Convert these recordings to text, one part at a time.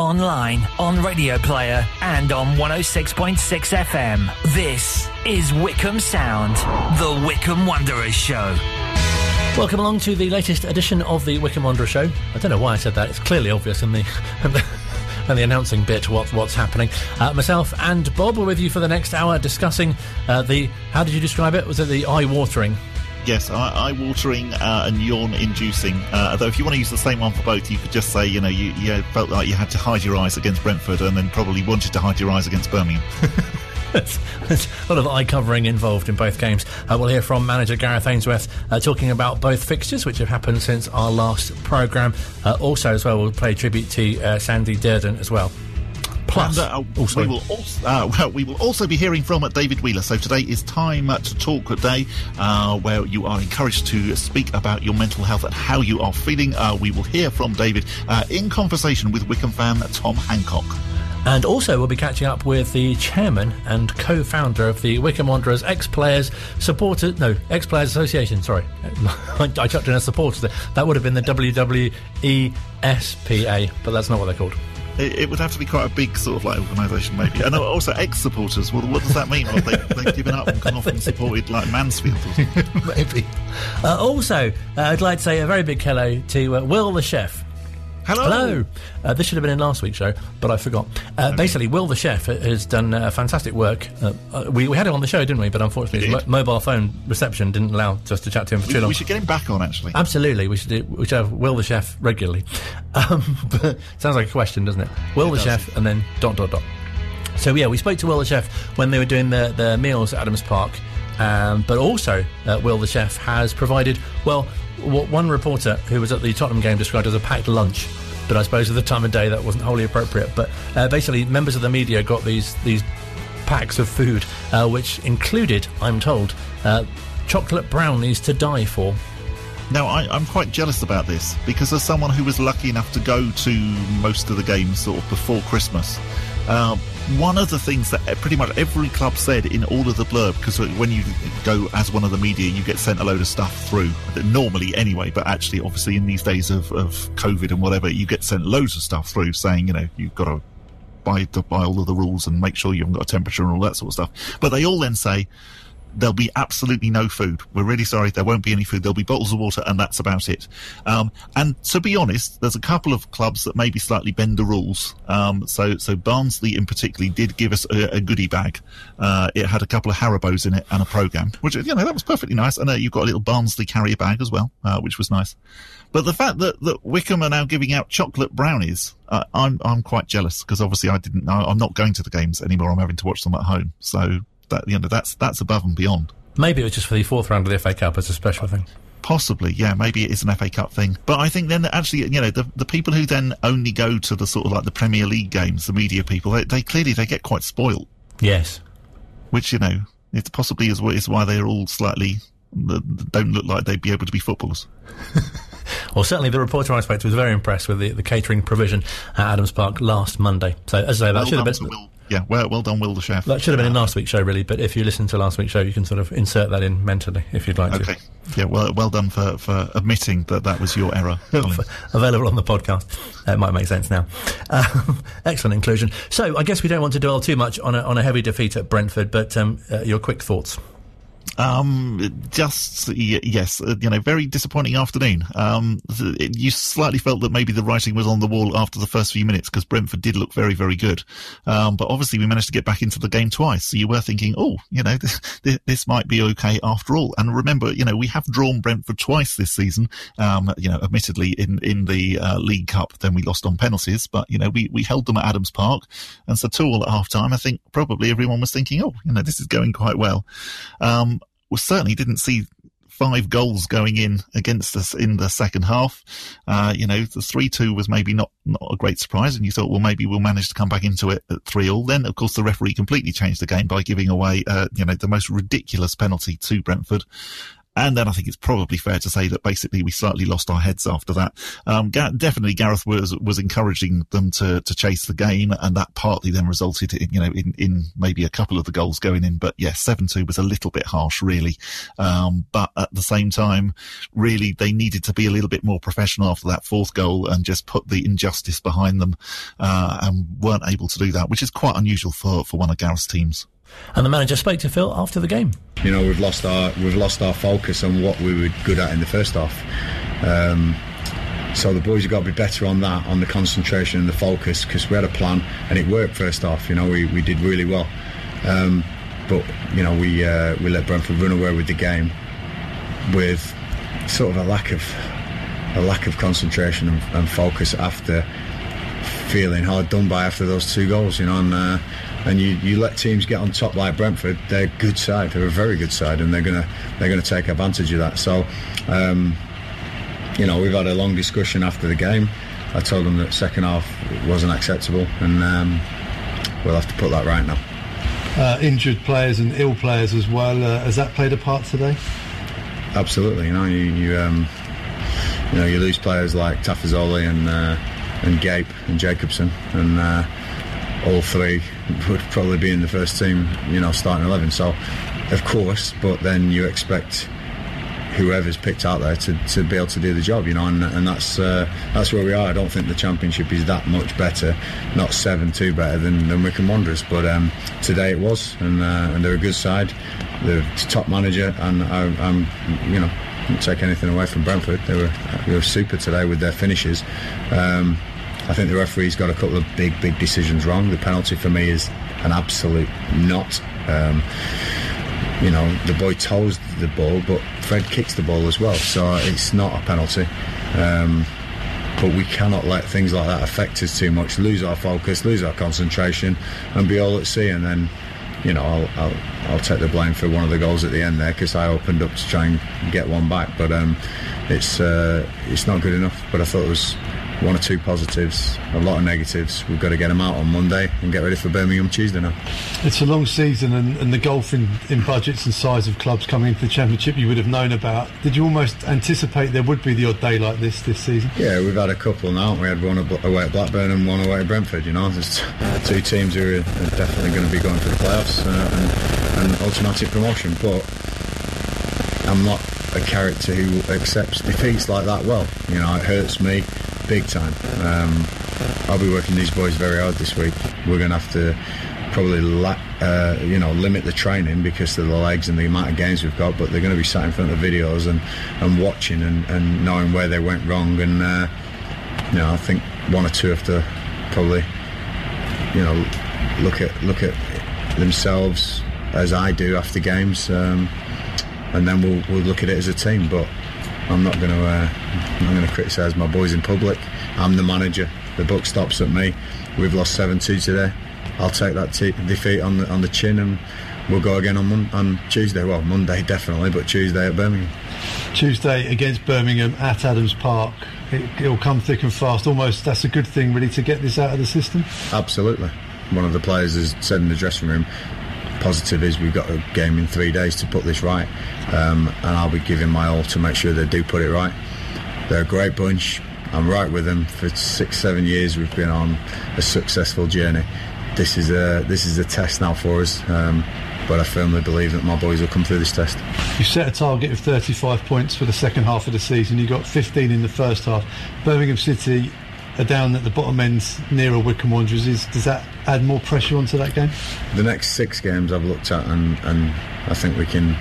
online, on Radio Player, and on 106.6 FM. This is Wycombe Sound, the Wycombe Wanderers Show. Welcome along to the latest edition of the Wycombe Wanderer Show. I don't know why I said that. It's clearly obvious in the in the, in the announcing bit what, what's happening. Uh, myself and Bob are with you for the next hour discussing uh, the. How did you describe it? Was it the eye-watering? Yes, eye watering uh, and yawn inducing. Uh, though, if you want to use the same one for both, you could just say, you know, you, you felt like you had to hide your eyes against Brentford and then probably wanted to hide your eyes against Birmingham. There's a lot of eye covering involved in both games. Uh, we'll hear from manager Gareth Ainsworth uh, talking about both fixtures, which have happened since our last programme. Uh, also, as well, we'll play tribute to uh, Sandy Durden as well. Plus, and, uh, oh, we will also uh, well, we will also be hearing from David Wheeler. So today is time to talk day, uh, where you are encouraged to speak about your mental health and how you are feeling. Uh, we will hear from David uh, in conversation with Wycombe fan Tom Hancock. And also, we'll be catching up with the chairman and co-founder of the Wycombe Wanderers ex-players supporters no ex-players association. Sorry, I, I chucked in a supporters. That would have been the WWESPA, but that's not what they're called. It, it, would have to be quite a big sort of like organisation, maybe. And also ex-supporters. Well, what does that mean? Well, they, have given up and gone off and supported like Mansfield or something. maybe. Uh, also, uh, I'd like to say a very big hello to uh, Will the chef. Hello. Hello. Uh, this should have been in last week's show, but I forgot. Uh, okay. Basically, Will the chef has done uh, fantastic work. Uh, uh, we, we had him on the show, didn't we? But unfortunately, his mo- mobile phone reception didn't allow us to chat to him for we, too long. We should get him back on, actually. Absolutely, we should. Do, we should have Will the chef regularly. Um, sounds like a question, doesn't it? Will it the does. chef, and then dot dot dot. So yeah, we spoke to Will the chef when they were doing the the meals at Adams Park. Um, but also, uh, Will the chef has provided well. What one reporter who was at the Tottenham game described as a packed lunch but I suppose at the time of day that wasn't wholly appropriate. But uh, basically, members of the media got these these packs of food, uh, which included, I'm told, uh, chocolate brownies to die for. Now, I, am quite jealous about this because as someone who was lucky enough to go to most of the games sort of before Christmas, uh, one of the things that pretty much every club said in all of the blurb, because when you go as one of the media, you get sent a load of stuff through, normally anyway, but actually, obviously, in these days of, of COVID and whatever, you get sent loads of stuff through saying, you know, you've got to to buy all of the rules and make sure you haven't got a temperature and all that sort of stuff. But they all then say, there'll be absolutely no food. We're really sorry, there won't be any food. There'll be bottles of water, and that's about it. Um, and to be honest, there's a couple of clubs that maybe slightly bend the rules. Um, so, so Barnsley in particular did give us a, a goodie bag. Uh, it had a couple of Haribos in it and a program, which you know that was perfectly nice. And uh, you've got a little Barnsley carrier bag as well, uh, which was nice. But the fact that, that Wycombe are now giving out chocolate brownies, uh, I'm I'm quite jealous because obviously I didn't. I, I'm not going to the games anymore. I'm having to watch them at home. So that you know that's that's above and beyond. Maybe it was just for the fourth round of the FA Cup as a special thing. Possibly, yeah. Maybe it is an FA Cup thing. But I think then actually, you know, the the people who then only go to the sort of like the Premier League games, the media people, they, they clearly they get quite spoilt. Yes. Which you know, it possibly is, is why they're all slightly don't look like they'd be able to be footballers. well, certainly the reporter I spoke to was very impressed with the, the catering provision at Adams Park last Monday. So, as I say, that well should have been. Yeah, well, well done, Will the chef. That should have been in last week's show, really. But if you listen to last week's show, you can sort of insert that in mentally if you'd like okay. to. Okay. Yeah, well, well done for, for admitting that that was your error. Available on the podcast. It might make sense now. Um, excellent inclusion. So, I guess we don't want to dwell too much on a, on a heavy defeat at Brentford, but um, uh, your quick thoughts. Um, just yes, uh, you know, very disappointing afternoon. Um, you slightly felt that maybe the writing was on the wall after the first few minutes because Brentford did look very, very good. Um, but obviously we managed to get back into the game twice, so you were thinking, oh, you know, this, this might be okay after all. And remember, you know, we have drawn Brentford twice this season. Um, you know, admittedly in in the uh, League Cup, then we lost on penalties, but you know, we we held them at Adams Park, and so two all at half time. I think probably everyone was thinking, oh, you know, this is going quite well. Um, we certainly didn't see five goals going in against us in the second half. Uh, you know, the 3-2 was maybe not, not a great surprise and you thought, well, maybe we'll manage to come back into it at 3-all. Then, of course, the referee completely changed the game by giving away, uh, you know, the most ridiculous penalty to Brentford. And then I think it's probably fair to say that basically we slightly lost our heads after that. Um, definitely Gareth was was encouraging them to to chase the game, and that partly then resulted in you know in in maybe a couple of the goals going in. But yes, seven two was a little bit harsh, really. Um, but at the same time, really they needed to be a little bit more professional after that fourth goal and just put the injustice behind them, uh, and weren't able to do that, which is quite unusual for for one of Gareth's teams. And the manager spoke to Phil after the game. You know, we've lost our we've lost our focus on what we were good at in the first half. Um, so the boys have got to be better on that, on the concentration and the focus, because we had a plan and it worked first half. You know, we, we did really well. Um, but you know, we uh, we let Brentford run away with the game with sort of a lack of a lack of concentration and, and focus after feeling hard done by after those two goals. You know, and uh, and you, you let teams get on top like Brentford. They're a good side. They're a very good side, and they're gonna they're gonna take advantage of that. So. Um, you know, we've had a long discussion after the game. I told them that second half wasn't acceptable, and um, we'll have to put that right now. Uh, injured players and ill players as well. Uh, has that played a part today? Absolutely. You know, you you, um, you know you lose players like Tafazolli and uh, and Gape and Jacobson, and uh, all three would probably be in the first team. You know, starting eleven. So, of course, but then you expect whoever's picked out there to, to be able to do the job, you know, and, and that's uh, that's where we are. I don't think the championship is that much better, not seven two better than, than Wycombe Wanderers, but um, today it was, and uh, and they're a good side, they're top manager, and I, am you know. Take anything away from Brentford. They were they were super today with their finishes. Um, I think the referee's got a couple of big, big decisions wrong. The penalty for me is an absolute not. Um, you know, the boy toes the ball, but Fred kicks the ball as well, so it's not a penalty. Um, but we cannot let things like that affect us too much, lose our focus, lose our concentration, and be all at sea. And then, you know, I'll, I'll, I'll take the blame for one of the goals at the end there because I opened up to try and get one back, but um, it's uh, it's not good enough. But I thought it was one or two positives, a lot of negatives. We've got to get them out on Monday and get ready for Birmingham Tuesday now. It's a long season, and, and the golf in, in, budgets and size of clubs coming into the Championship you would have known about. Did you almost anticipate there would be the odd day like this this season? Yeah, we've had a couple now. We had one away at Blackburn and one away at Brentford. You know, there's two teams who are definitely going to be going for the playoffs uh, and, and automatic promotion. But I'm not a character who accepts defeats like that well. You know, it hurts me big time. Um, I'll be working these boys very hard this week. We're going to have to probably uh, you know limit the training because of the legs and the amount of games we've got. But they're going to be sat in front of the videos and, and watching and, and knowing where they went wrong. And uh, you know, I think one or two have to probably you know look at look at themselves as I do after games, um, and then we'll we'll look at it as a team. But I'm not going to uh, I'm going to criticise my boys in public. I'm the manager. The book stops at me. We've lost seven two today. I'll take that t- defeat on the on the chin and we'll go again on Mon- on Tuesday. Well, Monday definitely, but Tuesday at Birmingham. Tuesday against Birmingham at Adams Park. It, will come thick and fast. Almost that's a good thing, really, to get this out of the system. Absolutely. One of the players has said in the dressing room, positive is we've got a game in three days to put this right, um, and I'll be giving my all to make sure they do put it right. They're a great bunch. I'm right with them. For six, seven years, we've been on a successful journey. This is a this is a test now for us. Um, but I firmly believe that my boys will come through this test. You set a target of 35 points for the second half of the season. You got 15 in the first half. Birmingham City are down at the bottom end nearer Wycombe Wanderers. Is, does that add more pressure onto that game? The next six games I've looked at, and, and I think we can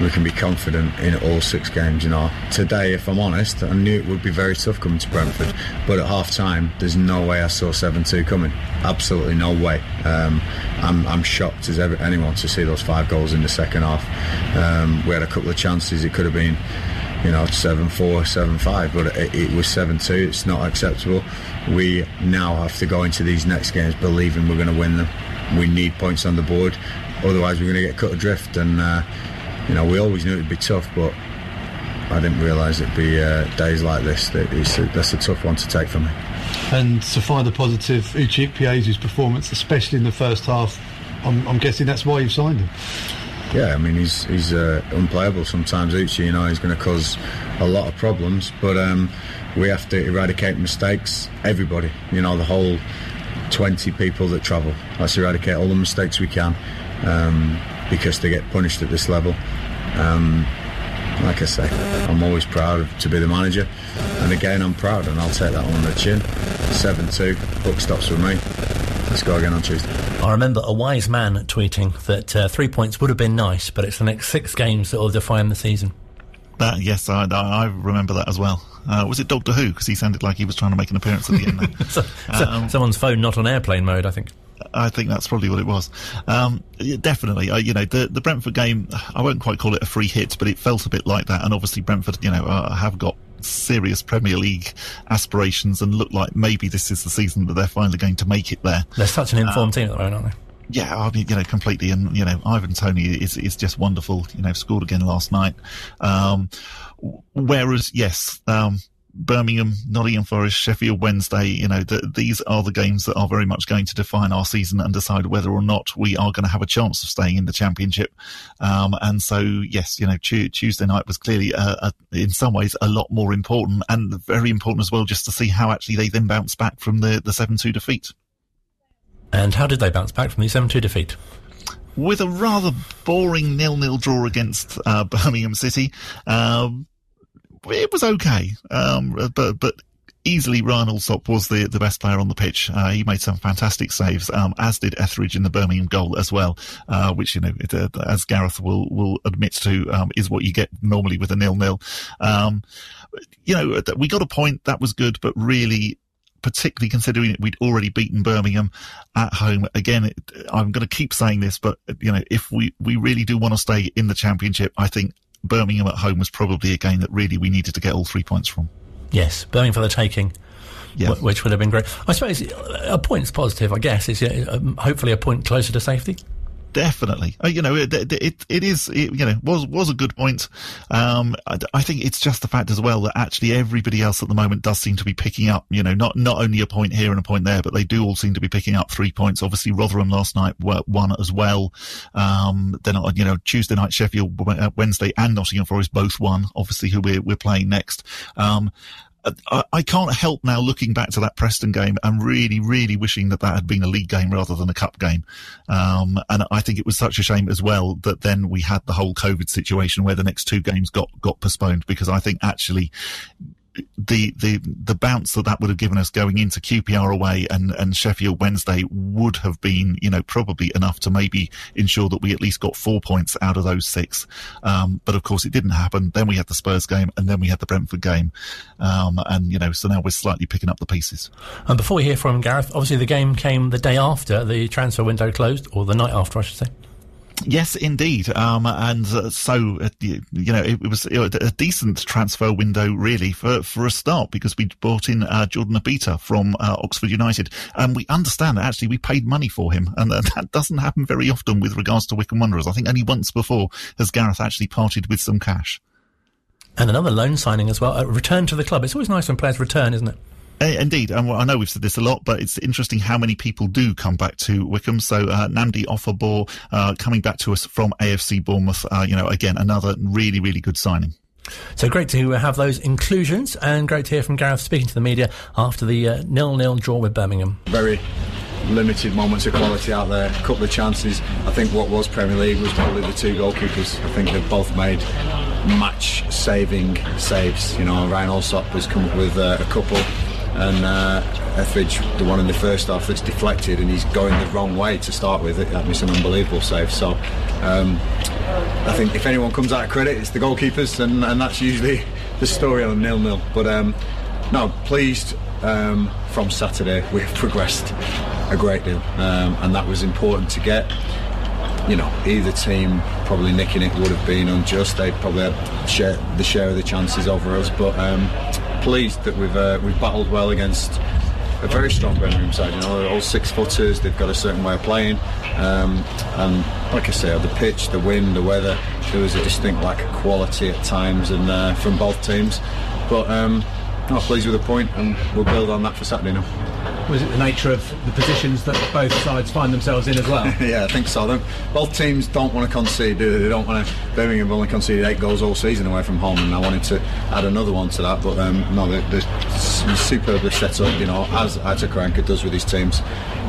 we can be confident in all six games. You know, today, if I'm honest, I knew it would be very tough coming to Brentford, but at half time, there's no way I saw 7 2 coming. Absolutely no way. Um, I'm, I'm, shocked as ever, anyone to see those five goals in the second half. Um, we had a couple of chances, it could have been you know, 7 4, 7 5, but it, it was 7 2. It's not acceptable. We now have to go into these next games believing we're going to win them. We need points on the board, otherwise, we're going to get cut adrift. And, uh, you know, we always knew it'd be tough, but I didn't realise it'd be uh, days like this. That a, that's a tough one to take for me. And to find a positive, Uche Ikpeazu's performance, especially in the first half, I'm, I'm guessing that's why you've signed him. Yeah, I mean he's he's uh, unplayable sometimes. Uche, you know, he's going to cause a lot of problems, but um, we have to eradicate mistakes. Everybody, you know, the whole 20 people that travel. Let's eradicate all the mistakes we can um, because they get punished at this level. Um, like I say, I'm always proud to be the manager, and again, I'm proud, and I'll take that on the chin. 7 2, book stops for me. Let's go again on Tuesday. I remember a wise man tweeting that uh, three points would have been nice, but it's the next six games that will define the season. That yes, I, I remember that as well. Uh, was it Doctor Who? Because he sounded like he was trying to make an appearance at the end. so, um, someone's phone not on airplane mode, I think. I think that's probably what it was. Um, yeah, definitely, uh, you know, the the Brentford game. I won't quite call it a free hit, but it felt a bit like that. And obviously, Brentford, you know, uh, have got serious Premier League aspirations and look like maybe this is the season that they're finally going to make it there. They're such an informed um, team at the moment, aren't they? Yeah, I mean, you know, completely. And, you know, Ivan Toney is, is just wonderful. You know, scored again last night. Um, whereas, yes, um, Birmingham, Nottingham Forest, Sheffield Wednesday, you know, the, these are the games that are very much going to define our season and decide whether or not we are going to have a chance of staying in the championship. Um, and so, yes, you know, t- Tuesday night was clearly, uh, uh, in some ways, a lot more important and very important as well, just to see how actually they then bounce back from the, the 7-2 defeat. And how did they bounce back from the 7-2 defeat? With a rather boring nil-nil draw against uh, Birmingham City. Um, it was okay, um, but but easily Ryan Allsop was the, the best player on the pitch. Uh, he made some fantastic saves, um, as did Etheridge in the Birmingham goal as well, uh, which, you know, it, uh, as Gareth will, will admit to, um, is what you get normally with a nil-nil. Um, you know, we got a point that was good, but really, particularly considering we'd already beaten Birmingham at home. Again, I'm going to keep saying this, but you know, if we, we really do want to stay in the championship, I think Birmingham at home was probably a game that really we needed to get all three points from. Yes, Birmingham for the taking. Yeah. which would have been great. I suppose a point's positive, I guess. It's uh, hopefully a point closer to safety definitely. Uh, you know, it, it, it is, it, you know, was, was a good point. Um, I, I, think it's just the fact as well that actually everybody else at the moment does seem to be picking up, you know, not, not only a point here and a point there, but they do all seem to be picking up three points. Obviously, Rotherham last night won as well. Um, then, you know, Tuesday night, Sheffield, uh, Wednesday and Nottingham Forest both won, obviously, who we're, we're playing next. Um, I, can't help now looking back to that Preston game and really, really wishing that that had been a league game rather than a cup game. Um, and I think it was such a shame as well that then we had the whole COVID situation where the next two games got, got postponed because I think actually the the the bounce that that would have given us going into QPR away and and Sheffield Wednesday would have been you know probably enough to maybe ensure that we at least got four points out of those six. Um, but of course it didn't happen. Then we had the Spurs game and then we had the Brentford game, um, and you know so now we're slightly picking up the pieces. And before we hear from Gareth, obviously the game came the day after the transfer window closed, or the night after, I should say. Yes, indeed. Um, and uh, so, uh, you, you, know, it, it was a decent transfer window, really, for, for a start, because we brought in uh, Jordan Obita from uh, Oxford United. And we understand that actually we paid money for him. And uh, that doesn't happen very often with regards to Wycombe Wanderers. I think only once before has Gareth actually parted with some cash. And another loan signing as well, a return to the club. It's always nice when players return, isn't it? Indeed, and I know we've said this a lot, but it's interesting how many people do come back to Wycombe. So uh, Nnamdi Ofoborh uh, coming back to us from AFC Bournemouth. Uh, you know, again, another really, really good signing. So great to have those inclusions, and great to hear from Gareth speaking to the media after the uh, nil-nil draw with Birmingham. Very limited moments of quality out there, a couple of chances. I think what was Premier League was probably the two goalkeepers. I think they've both made match-saving saves. You know, Ryan Allsop has come up with uh, a couple and uh, Etheridge, the one in the first half that's deflected and he's going the wrong way to start with. It That was an unbelievable save. So um, I think if anyone comes out of credit, it's the goalkeepers, and, and that's usually the story on nil-nil. But um, no, pleased um, from Saturday we've progressed a great deal, um, and that was important to get. You know, either team probably nicking it would have been unjust. They probably had share, the share of the chances over us, but um, pleased that we've uh, we've battled well against a very strong Birmingham side. You know, all six footers. They've got a certain way of playing, um, and like I say, the pitch, the wind, the weather. There was a distinct lack of quality at times, and uh, from both teams. But um, I'm pleased with the point, and we'll build on that for Saturday now. Was it the nature of the positions that both sides find themselves in as well? yeah, I think so. They, both teams don't want to concede. Do they? they don't want to. Birmingham only conceded eight goals all season away from home, and I wanted to add another one to that. But um, no, they're, they're superbly set up. You know, as Aitor Karanka does with his teams.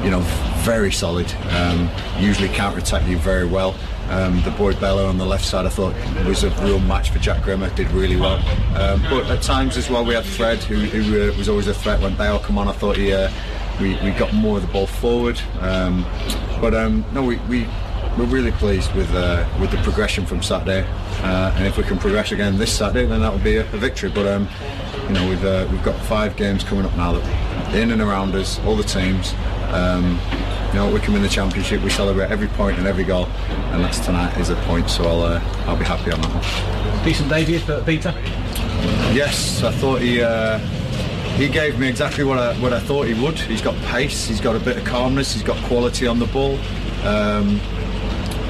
You know, very solid. Um, usually counter attack you very well. Um, the boy Bela on the left side, I thought was a real match for Jack Grimmer. Did really well, um, but at times as well we had Fred, who, who uh, was always a threat when Bayo come on. I thought he uh, we, we got more of the ball forward, um, but um, no, we, we we're really pleased with uh, with the progression from Saturday, uh, and if we can progress again this Saturday, then that will be a, a victory. But um, you know we've uh, we've got five games coming up now that in and around us, all the teams. Um, you know, Wycombe in the championship, we celebrate every point and every goal, and that's tonight is a point. So I'll uh, I'll be happy on that one. Decent debut for Peter. Yes, I thought he. Uh, he gave me exactly what I what I thought he would. He's got pace, he's got a bit of calmness, he's got quality on the ball. Um,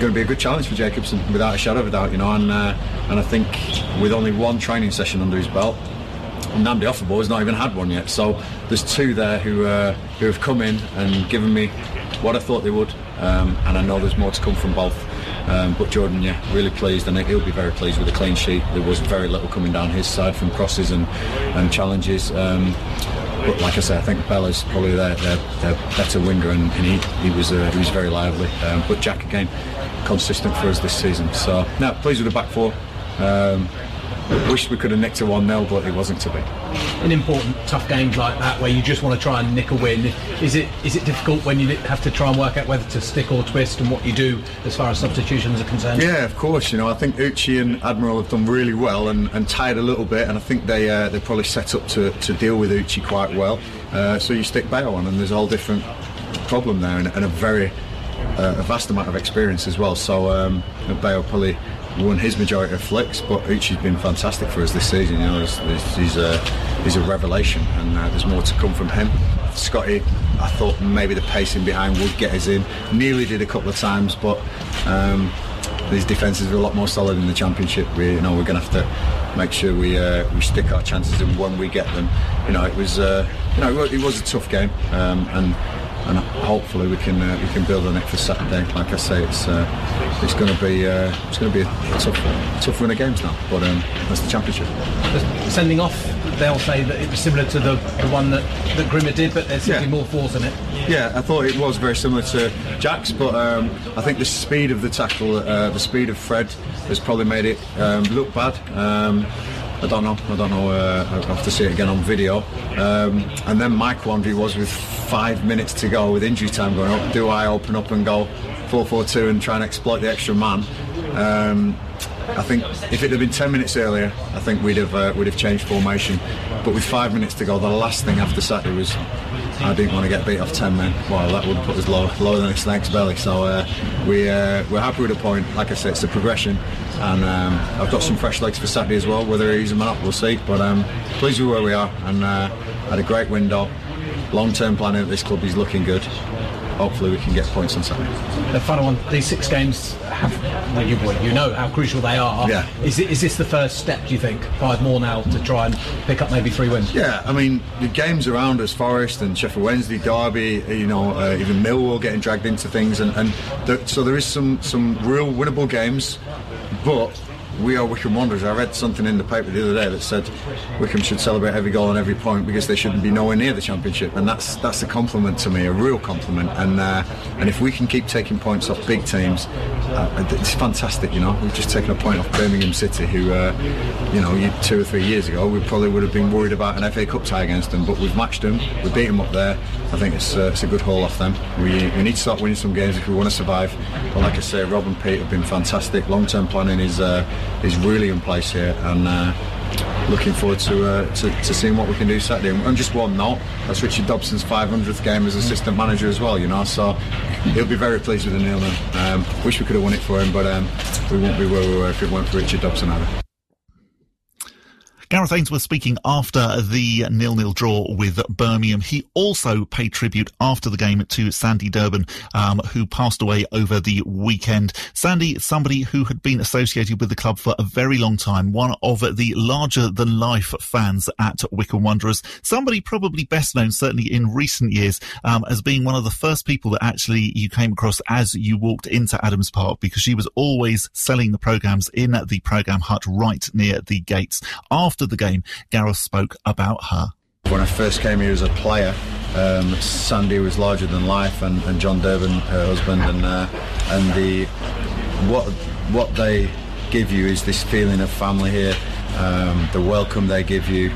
going to be a good challenge for Jacobson, without a shadow of a doubt, you know. And uh, and I think with only one training session under his belt, Nnamdi Ofoborh has not even had one yet. So there's two there who uh, who have come in and given me what I thought they would, um, and I know there's more to come from both. Um, but Jordan, yeah, really pleased, and he'll be very pleased with the clean sheet. There was very little coming down his side from crosses and and challenges. Um, but like I said, I think Bela's probably their, their, their better winger, and, and, he, he was uh, he was very lively. Um, but Jack again, consistent for us this season. So now pleased with the back four. Um, Wish we could have nicked a 1 0, but it wasn't to be. In important, tough games like that, where you just want to try and nick a win, is it is it difficult when you have to try and work out whether to stick or twist and what you do as far as substitutions are concerned? Yeah, of course. You know, I think Uche and Admiral have done really well and, and tired a little bit, and I think they uh, they're probably set up to, to deal with Uche quite well. Uh, so you stick Bayo on, and there's a whole different problem there, and, and a very uh, a vast amount of experience as well. So um, Bayo probably won his majority of flicks, but Uche's been fantastic for us this season. You know, he's, he's, a, he's a revelation, and uh, there's more to come from him. Scotty, I thought maybe the pacing behind would get us in. Nearly did a couple of times, but um, these defences are a lot more solid in the championship. We, you know, we're going to have to make sure we uh, we stick our chances in when we get them. You know, it was uh, you know it was a tough game, um, and and hopefully we can uh, we can build on it for Saturday. Like I say, it's uh, it's going to be uh, it's going to be a tough tough run of games now, but um, that's the championship. Sending off, they'll say that it was similar to the, the one that, that Grimmer did, but there's simply yeah. more force in it. Yeah, I thought it was very similar to Jack's, but um, I think the speed of the tackle, uh, the speed of Fred, has probably made it um, look bad. I don't know. I don't know. Uh, I'll have to see it again on video. Um, and then my quandary was with five minutes to go with injury time going up. Do I open up and go 4-4-2 and try and exploit the extra man? Um, I think if it had been 10 minutes earlier, I think we'd have uh, we'd have changed formation. But with five minutes to go, the last thing after Saturday was I didn't want to get beat off 10 men. Well, that would put us low, lower than a snake's belly. So uh, we, uh, we're happy with the point. Like I said, it's a progression. And um, I've got some fresh legs for Saturday as well. Whether I use them or not, we'll see. But um, pleased with where we are. And uh, had a great window. Long-term planning at this club is looking good hopefully we can get points on Saturday. The final one, these six games have, well, you, well, you know how crucial they are. Yeah. Is, it, is this the first step, do you think? Five more now to try and pick up maybe three wins? Yeah, I mean, the games around us, Forest and Sheffield Wednesday, Derby, you know, uh, even Millwall getting dragged into things. And, and the, so there is some, some real winnable games, but we are Wycombe Wanderers. I read something in the paper the other day that said Wycombe should celebrate every goal and every point because they shouldn't be nowhere near the championship, and that's that's a compliment to me, a real compliment. And uh, and if we can keep taking points off big teams, uh, it's fantastic. You know, we've just taken a point off Birmingham City, who uh, you know two or three years ago we probably would have been worried about an FA Cup tie against them, but we've matched them, we beat them up there. I think it's uh, it's a good haul off them. We, we need to start winning some games if we want to survive. But like I say, Rob and Pete have been fantastic. Long term planning is uh, is really in place here, and uh, looking forward to, uh, to, to seeing what we can do Saturday. And just one note, that's Richard Dobson's 500th game as assistant manager as well. You know, so he'll be very pleased with the nil. Um, wish we could have won it for him, but um, we won't be where we were if it weren't for Richard Dobson either. Gareth Ainsworth speaking after the nil-nil draw with Birmingham. He also paid tribute after the game to Sandy Durban, um, who passed away over the weekend. Sandy, somebody who had been associated with the club for a very long time, one of the larger-than-life fans at Wycombe Wanderers, somebody probably best known, certainly in recent years, um, as being one of the first people that actually you came across as you walked into Adams Park, because she was always selling the programmes in the programme hut right near the gates. After the game, Gareth spoke about her. When I first came here as a player, um, Sandy was larger than life, and, and John Durban, her husband, and uh, and the what what they give you is this feeling of family here. Um, the welcome they give you,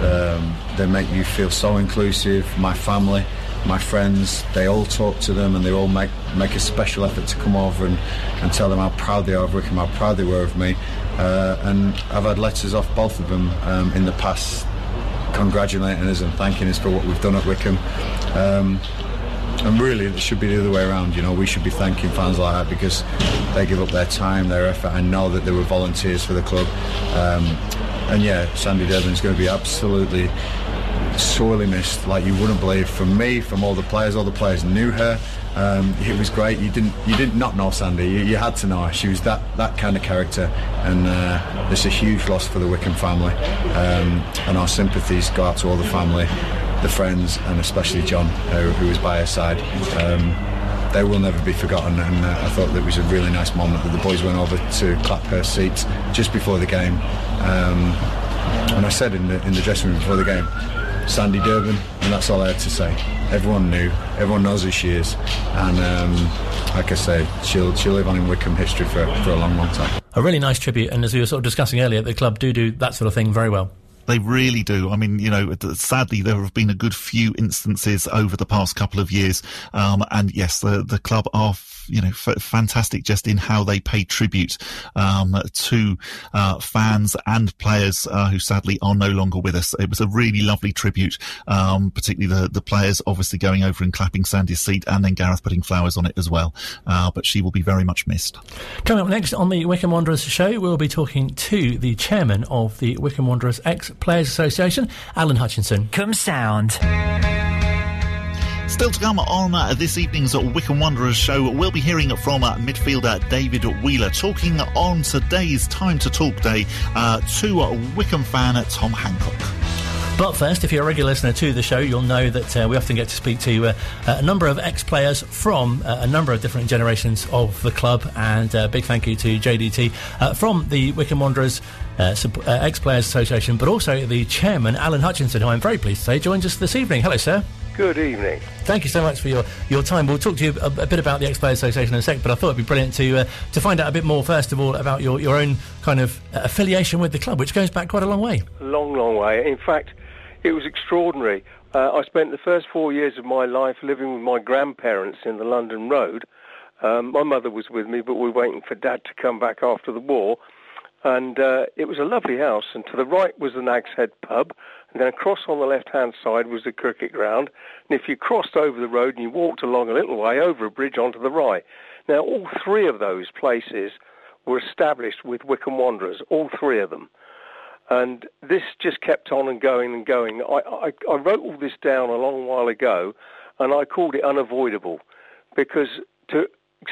um, they make you feel so inclusive. My family, my friends, they all talk to them and they all make make a special effort to come over and, and tell them how proud they are of Wycombe, how proud they were of me. Uh, and I've had letters off both of them um, in the past congratulating us and thanking us for what we've done at Wycombe. Um, and really, it should be the other way around. You know, we should be thanking fans like that because they give up their time, their effort, and know that they were volunteers for the club. Um, and yeah, Sandy is going to be absolutely sorely missed, like you wouldn't believe. From me, from all the players, all the players knew her. Um, it was great. You didn't, you didn't not know Sandy. You, you, had to know her. She was that that kind of character, and uh, it's a huge loss for the Wycombe family. Um, and our sympathies go out to all the family, the friends, and especially John, uh, who was by her side. Um, they will never be forgotten, and uh, I thought that was a really nice moment that the boys went over to clap her seat just before the game. Um, and I said in the in the dressing room before the game, Sandy Durban, and that's all I had to say. Everyone knew, everyone knows who she is, and um, like I say, she'll she'll live on in Wycombe history for, for a long, long time. A really nice tribute, and as we were sort of discussing earlier, the club do do that sort of thing very well. They really do. I mean, you know, sadly, there have been a good few instances over the past couple of years. Um, and yes, the, the club are you know, f- fantastic just in how they pay tribute um, to uh, fans and players uh, who sadly are no longer with us. It was a really lovely tribute, um, particularly the, the players obviously going over and clapping Sandy's seat and then Gareth putting flowers on it as well. Uh, but she will be very much missed. Coming up next on the Wycombe Wanderers show, we'll be talking to the chairman of the Wycombe Wanderers Ex Players Association, Alan Hutchinson. Come sound. Still to come on uh, this evening's Wycombe Wanderers show, we'll be hearing from uh, midfielder David Wheeler talking on today's Time to Talk Day uh, to Wycombe fan Tom Hancock. But first, if you're a regular listener to the show, you'll know that uh, we often get to speak to uh, a number of ex players from uh, a number of different generations of the club. And a uh, big thank you to JDT from the Wycombe Wanderers uh, ex Players Association, but also the chairman, Alan Hutchinson, who I'm very pleased to say joins us this evening. Hello, sir. Good evening. Thank you so much for your, your time. We'll talk to you a, a bit about the Ex Players Association in a sec, but I thought it'd be brilliant to uh, to find out a bit more, first of all, about your, your own kind of uh, affiliation with the club, which goes back quite a long way. Long, long way. In fact, it was extraordinary. Uh, I spent the first four years of my life living with my grandparents in the London Road. Um, my mother was with me, but we were waiting for Dad to come back after the war. And uh, it was a lovely house. And to the right was the Nag's Head pub, and then across on the left-hand side was the cricket ground. And if you crossed over the road and you walked along a little way over a bridge onto the right. Now, all three of those places were established with Wycombe Wanderers, all three of them. And this just kept on and going and going. I, I, I wrote all this down a long while ago, and I called it unavoidable, because to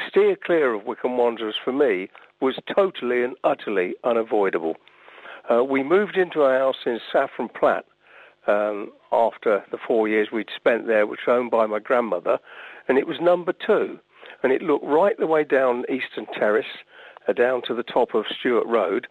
steer clear of Wycombe Wanderers for me was totally and utterly unavoidable. Uh, we moved into a house in Saffron Platt um, after the four years we'd spent there, which was owned by my grandmother, and it was number two. And it looked right the way down Eastern Terrace, down to the top of Stewart Road,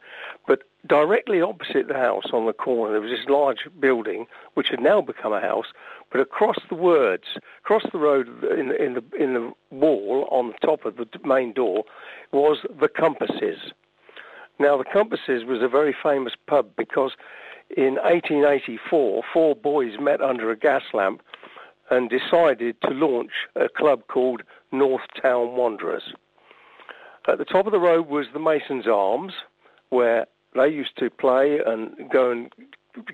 but directly opposite the house on the corner there was this large building which had now become a house, but across the words, across the road in the, in the, in the wall on the top of the main door was the Compasses. Now the Compasses was a very famous pub because in 1884, four boys met under a gas lamp and decided to launch a club called North Town Wanderers. At the top of the road was the Masons Arms, where they used to play and go and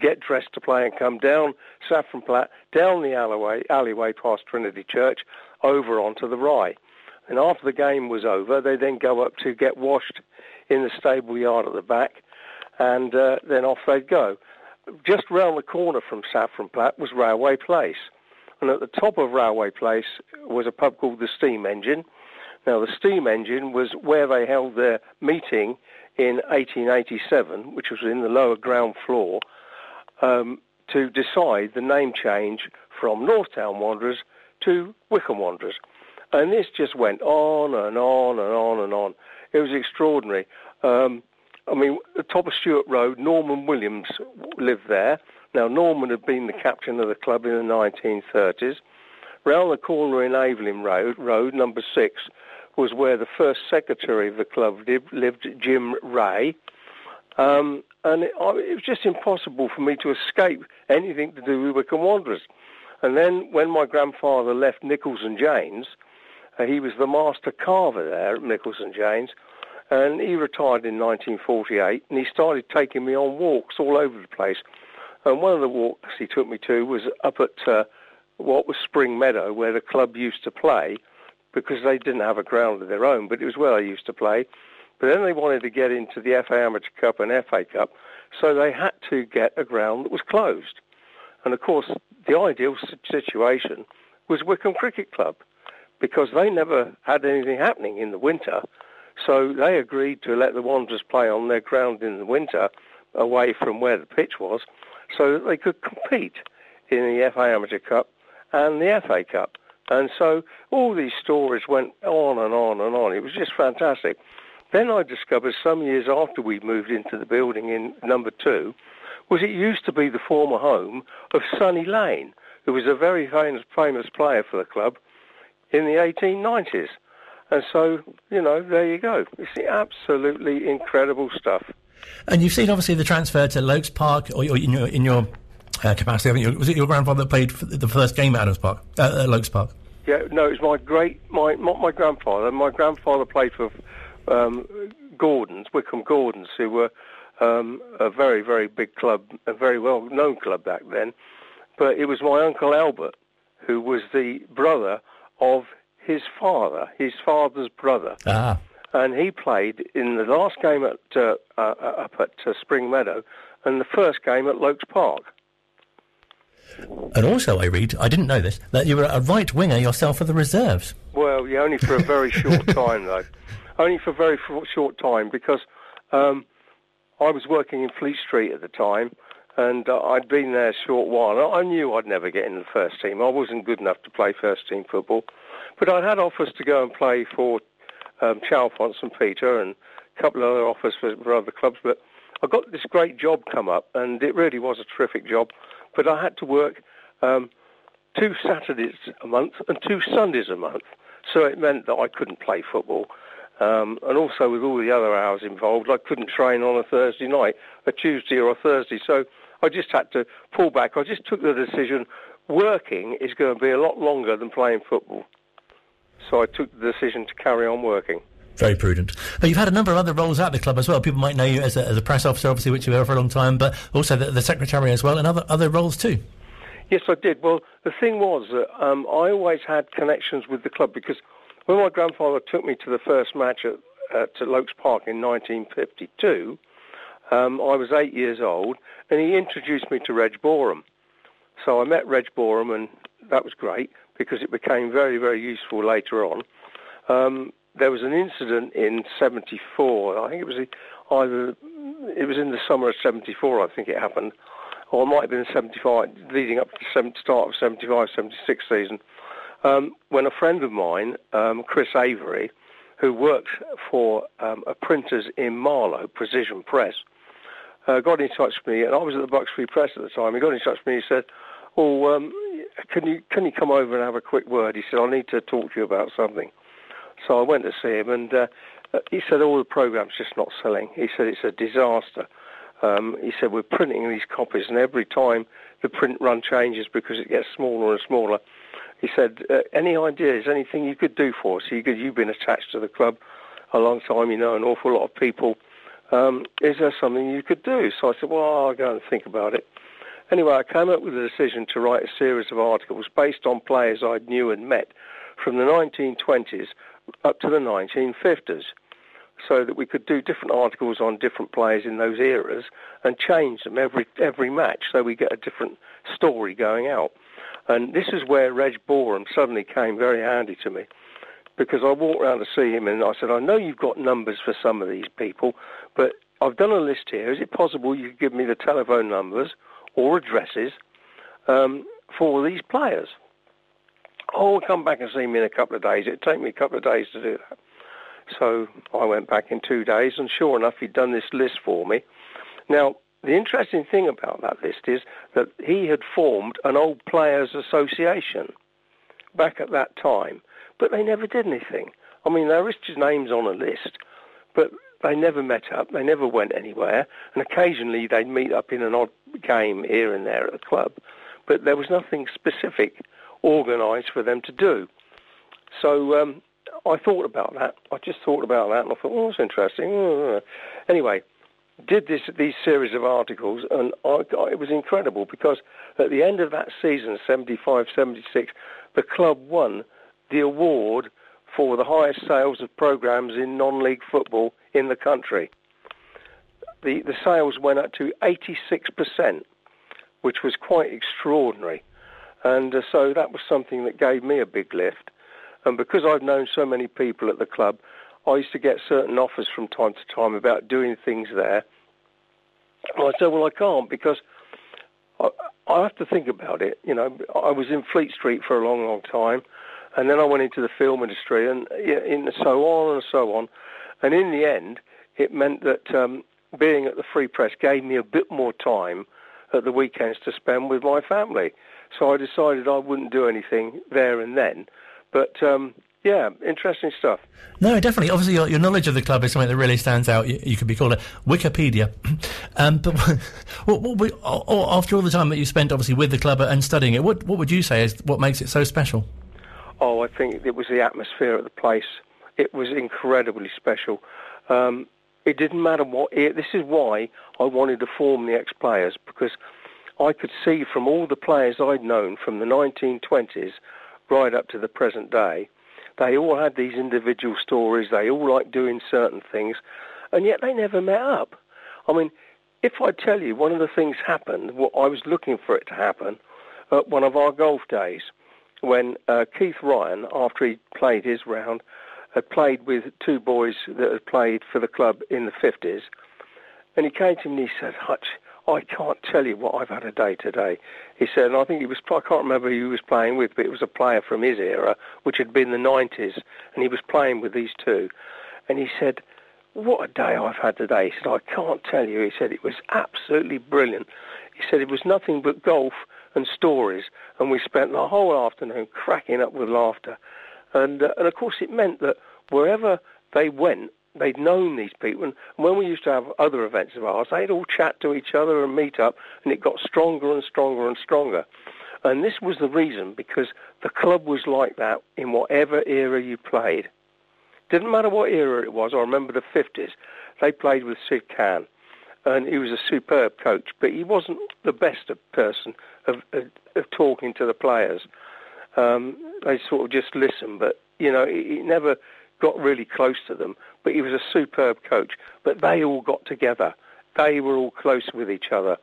get dressed to play and come down Saffron Platt, down the alleyway, alleyway past Trinity Church, over onto the Rye. And after the game was over, they then go up to get washed in the stable yard at the back and uh, then off they'd go. Just round the corner from Saffron Platt was Railway Place, and at the top of Railway Place was a pub called the Steam Engine. Now, the Steam Engine was where they held their meeting in 1887, which was in the lower ground floor, um, to decide the name change from Northtown Wanderers to Wycombe Wanderers. And this just went on and on and on and on. It was extraordinary. Um, I mean, the top of Stewart Road, Norman Williams lived there. Now, Norman had been the captain of the club in the 1930s. Round the corner in Evelyn Road, Road number six, was where the first secretary of the club lived, Jim Ray. Um, and it, it, was just impossible for me to escape anything to do with Wycombe Wanderers. And then when my grandfather left Nichols and Janes, uh, he was the master carver there at Nichols and Janes, and he retired in 1948, and he started taking me on walks all over the place. And one of the walks he took me to was up at uh, what was Spring Meadow, where the club used to play, because they didn't have a ground of their own, but it was where they used to play. But then they wanted to get into the FA Amateur Cup and FA Cup, so they had to get a ground that was closed. And of course, the ideal situation was Wycombe Cricket Club, because they never had anything happening in the winter. So they agreed to let the Wanderers play on their ground in the winter, away from where the pitch was, so that they could compete in the FA Amateur Cup and the FA Cup. And so all these stories went on and on and on. It was just fantastic. Then I discovered some years after we moved into the building in number two, was it used to be the former home of Sonny Lane, who was a very famous, player for the club in the 1890s. And so, you know, there you go. It's absolutely incredible stuff. And you've seen obviously the transfer to Loakes Park, or, in your, in your uh, capacity, haven't you? Was it your grandfather that played the first game at Adams Park, uh, at Loakes Park? Yeah, no, it was my great, my not my grandfather. My grandfather played for um, Gordons, Wycombe Gordons, who were um, a very, very big club, a very well-known club back then. But it was my uncle Albert, who was the brother of his father, his father's brother. Ah. And he played in the last game at uh, uh, up at uh, Spring Meadow and the first game at Loakes Park. And also, I read, I didn't know this, that you were a right winger yourself for the reserves. Well, yeah, only for a very short time, though. Only for a very short time, because um, I was working in Fleet Street at the time, and uh, I'd been there a short while. I knew I'd never get in the first team. I wasn't good enough to play first team football, but I'd had offers to go and play for um, Chalfont St Peter and a couple of other offers for, for other clubs. But I got this great job come up, and it really was a terrific job. But I had to work um, two Saturdays a month and two Sundays a month, so it meant that I couldn't play football. Um, and also with all the other hours involved, I couldn't train on a Thursday night, a Tuesday or a Thursday. So I just had to pull back. I just took the decision working is going to be a lot longer than playing football. So I took the decision to carry on working. Very prudent. But you've had a number of other roles at the club as well. People might know you as a, as a press officer, obviously, which you were for a long time, but also the, the secretary as well, and other other roles too. Yes, I did. Well, the thing was that um, I always had connections with the club because when my grandfather took me to the first match at, at Loakes Park in 1952, um, I was eight years old, and he introduced me to Reg Boreham. So I met Reg Boreham, and that was great because it became very, very useful later on. Um, there was an incident in 74. I think it was either it was in the summer of 74. I think it happened, or it might have been 75, leading up to the start of 75, 76 season, um, when a friend of mine, um, Chris Avery, who worked for um, a printers in Marlow, Precision Press, uh, got in touch with me, and I was at the Free Press at the time. He got in touch with me. He said, "Oh, um, can you can you come over and have a quick word?" He said, "I need to talk to you about something." So I went to see him, and uh, he said, "All the program's just not selling." He said, "It's a disaster." Um, he said, "We're printing these copies, and every time the print run changes because it gets smaller and smaller." He said, uh, "Any ideas? Anything you could do for us? You could, you've been attached to the club a long time. You know an awful lot of people." um, is there something you could do? So I said, well, I'll go and think about it. Anyway, I came up with a decision to write a series of articles based on players I knew and met from the 1920s up to the 1950s. so that we could do different articles on different players in those eras and change them every every match, so we get a different story going out. And this is where Reg Boreham suddenly came very handy to me because I walked around to see him and I said, I know you've got numbers for some of these people, but I've done a list here. Is it possible you could give me the telephone numbers or addresses um, for these players? Oh, come back and see me in a couple of days. It'd take me a couple of days to do that. So I went back in two days, and sure enough, he'd done this list for me. Now, the interesting thing about that list is that he had formed an old players association back at that time, but they never did anything. I mean, there is his names on a list, but they never met up, they never went anywhere, and occasionally they'd meet up in an odd game here and there at the club, but there was nothing specific organised for them to do. So um, I thought about that. I just thought about that, and I thought, oh, that's interesting. Anyway, did this these series of articles, and I, it was incredible because at the end of that season, 75-76, the club won the award for the highest sales of programs in non-league football in the country. The the sales went up to 86%, which was quite extraordinary, and uh, so that was something that gave me a big lift. And because I've known so many people at the club, I used to get certain offers from time to time about doing things there. And I said, well, I can't because I, I have to think about it. You know, I was in Fleet Street for a long, long time, and then I went into the film industry, and in so on and so on. And in the end, it meant that um, being at the Free Press gave me a bit more time at the weekends to spend with my family. So I decided I wouldn't do anything there and then. But um, yeah, interesting stuff. No, definitely. Obviously, your, your, knowledge of the club is something that really stands out. You, you could be called a Wikipedia. um, but what, what, after all the time that you spent, obviously, with the club and studying it, what, what would you say is what makes it so special? Oh, I think it was the atmosphere at the place. It was incredibly special. Um, it didn't matter what. It, this is why I wanted to form the ex-players because I could see from all the players I'd known from the 1920s right up to the present day, they all had these individual stories. They all liked doing certain things, and yet they never met up. I mean, if I tell you one of the things happened, what I was looking for it to happen at one of our golf days, when uh, Keith Ryan, after he played his round, had played with two boys that had played for the club in the 50s, and he came to me and he said, Hutch, I can't tell you what I've had a day today. He said, and I think he was, I can't remember who he was playing with, but it was a player from his era, which had been the 90s, and he was playing with these two. And he said, what a day I've had today. He said, I can't tell you. He said, it was absolutely brilliant. He said, it was nothing but golf and stories, and we spent the whole afternoon cracking up with laughter. And, uh, and of course, it meant that wherever they went, they'd known these people. And when we used to have other events of ours, they'd all chat to each other and meet up, and it got stronger and stronger and stronger. And this was the reason, because the club was like that in whatever era you played. Didn't matter what era it was. I remember the 50s. They played with Sid Cann, and he was a superb coach, but he wasn't the best person of, of, of talking to the players. Um, they sort of just listened, but, you know, he, he never got really close to them, but he was a superb coach. But they all got together. They were all close with each other.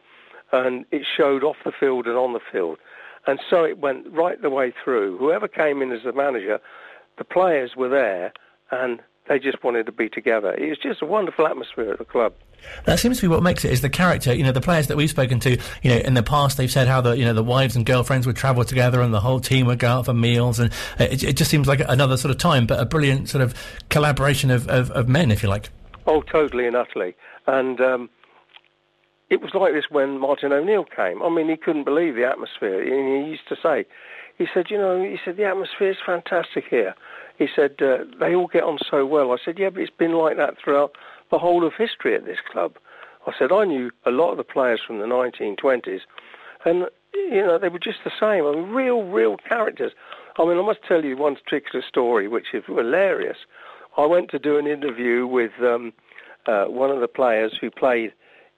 And it showed off the field and on the field. And so it went right the way through. Whoever came in as the manager, the players were there and they just wanted to be together. It was just a wonderful atmosphere at the club. That seems to be what makes it is the character. You know, the players that we've spoken to, you know, in the past they've said how the you know the wives and girlfriends would travel together and the whole team would go out for meals, and it, it just seems like another sort of time, but a brilliant sort of collaboration of, of, of men, if you like. Oh, totally and utterly. And um, it was like this when Martin O'Neill came. I mean, he couldn't believe the atmosphere. He used to say, he said, you know, he said the atmosphere is fantastic here. He said uh, they all get on so well. I said, yeah, but it's been like that throughout the whole of history at this club. I said, I knew a lot of the players from the 1920s, and, you know, they were just the same. I mean, real, real characters. I mean, I must tell you one particular story, which is hilarious. I went to do an interview with um, uh, one of the players who played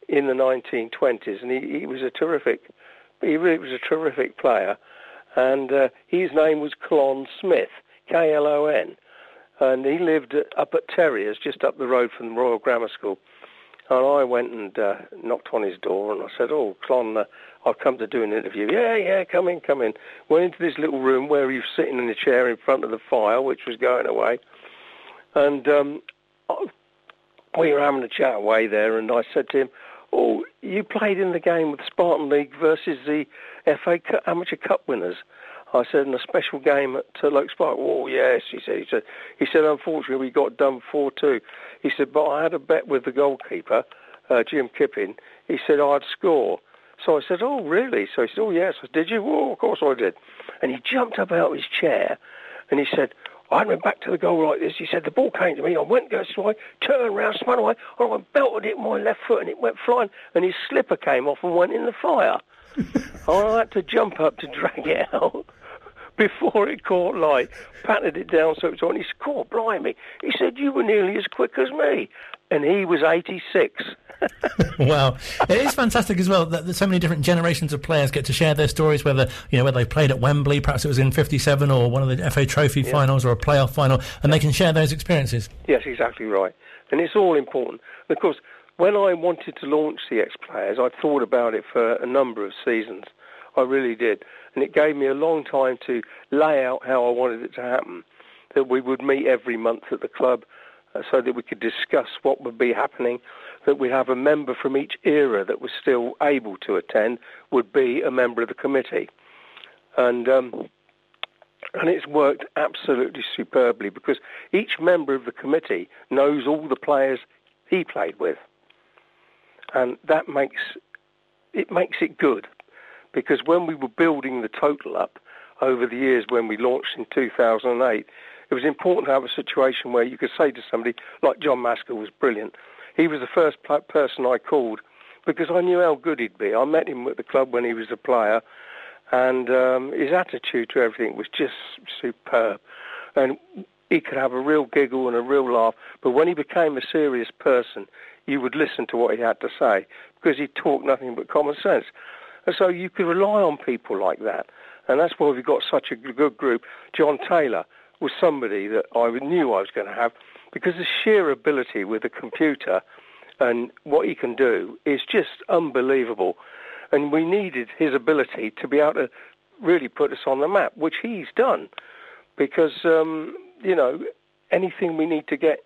in the 1920s, and he, he was a terrific, he really was a terrific player, and uh, his name was Klon Smith, K-L-O-N, and he lived up at Terriers, just up the road from the Royal Grammar School. And I went and uh, knocked on his door, and I said, "Oh, Klon, uh, I've come to do an interview." Yeah, yeah, come in, come in. Went into this little room where he was sitting in a chair in front of the fire, which was going away, and um, we were having a chat away there, and I said to him, "Oh, you played in the game with Spartan League versus the FA Amateur Cup winners." I said, in a special game at uh, Loakes Park. Oh, yes, he said. He said, he said, unfortunately, we got done 4-2. He said, but I had a bet with the goalkeeper, uh, Jim Kipping. He said I'd score. So I said, oh, really? So he said, oh, yes. I said, did you? Oh, of course I did. And he jumped up out of his chair and he said, I went back to the goal like this. He said, the ball came to me. I went this way, turned round, spun away, and I belted it with my left foot and it went flying and his slipper came off and went in the fire. I had to jump up to drag it out before it caught light, patted it down so it was on. He said, God, blimey. He said, you were nearly as quick as me. And he was 86. wow, it is fantastic as well that, so many different generations of players get to share their stories. Whether you know whether they played at Wembley, perhaps it was in '57 or one of the FA Trophy yeah. finals or a playoff final, and they can share those experiences. Yes, exactly right, and it's all important. And of course, when I wanted to launch the X Players, I thought about it for a number of seasons. I really did and it gave me a long time to lay out how I wanted it to happen. That we would meet every month at the club uh, so that we could discuss what would be happening, that we have a member from each era that was still able to attend would be a member of the committee. And um, and it's worked absolutely superbly because each member of the committee knows all the players he played with, and that makes it makes it good because when we were building the total up over the years when we launched in 2008, it was important to have a situation where you could say to somebody, like John Maskell was brilliant. He was the first person I called because I knew how good he'd be. I met him at the club when he was a player, and um, his attitude to everything was just superb. And he could have a real giggle and a real laugh, but when he became a serious person, you would listen to what he had to say because he talked nothing but common sense. And so you can rely on people like that. And that's why we've got such a good group. John Taylor was somebody that I knew I was going to have because the sheer ability with the computer and what he can do is just unbelievable. And we needed his ability to be able to really put us on the map, which he's done. Because, um, you know, anything we need to get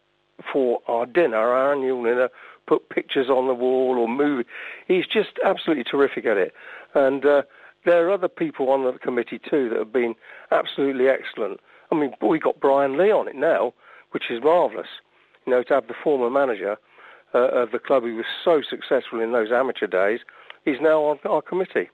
for our dinner, our annual dinner, put pictures on the wall or move. He's just absolutely terrific at it. And uh, there are other people on the committee too that have been absolutely excellent. I mean, we got Brian Lee on it now, which is marvellous. You know, to have the former manager uh, of the club who was so successful in those amateur days, he's now on our committee.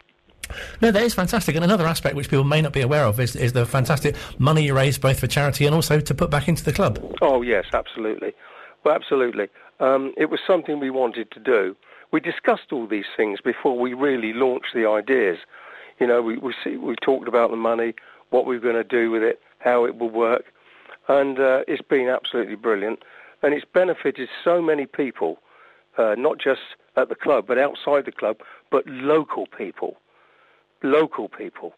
No, that is fantastic. And another aspect which people may not be aware of is, is the fantastic money you raise both for charity and also to put back into the club. Oh, yes, absolutely. Well, absolutely. Um, it was something we wanted to do. We discussed all these things before we really launched the ideas. You know, we we, see, we talked about the money, what we were going to do with it, how it will work, and uh, it's been absolutely brilliant. And it's benefited so many people, uh, not just at the club, but outside the club, but local people, local people,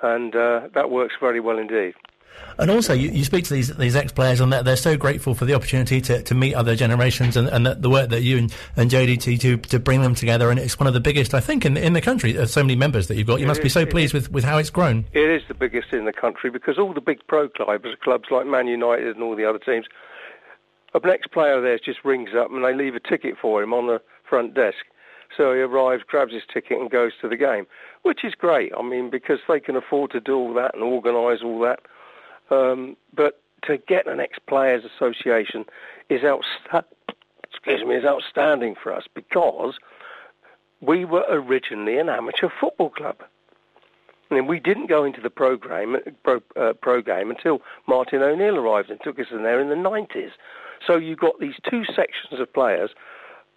and uh, that works very well indeed. And also, you, you speak to these these ex players, and they're so grateful for the opportunity to, to meet other generations, and, and the, the work that you and, and JDT to to bring them together. And it's one of the biggest, I think, in in the country. There's so many members that you've got. You it must is, be so pleased with, with how it's grown. It is the biggest in the country because all the big pro clubs, clubs like Man United and all the other teams, a ex player there just rings up and they leave a ticket for him on the front desk. So he arrives, grabs his ticket, and goes to the game, which is great. I mean, because they can afford to do all that and organise all that. Um, but to get an ex-players association is outsta- excuse me is outstanding for us because we were originally an amateur football club. And we didn't go into the program, pro, uh, program until Martin O'Neill arrived and took us in there in the 90s. So you got these two sections of players,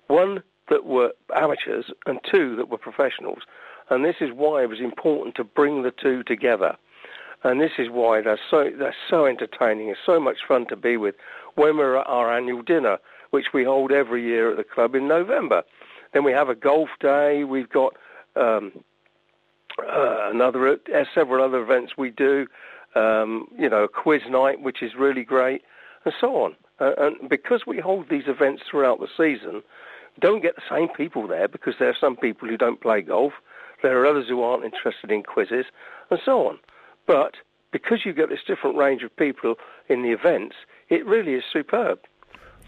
one that were amateurs and two that were professionals. And this is why it was important to bring the two together and this is why they're so they're so entertaining. It's so much fun to be with when we're at our annual dinner, which we hold every year at the club in November. Then we have a golf day. We've got um, uh, another uh, several other events we do. Um, you know, a quiz night, which is really great. and so on. Uh, and because we hold these events throughout the season, don't get the same people there because there are some people who don't play golf, there are others who aren't interested in quizzes, and so on. But because you get this different range of people in the events, it really is superb.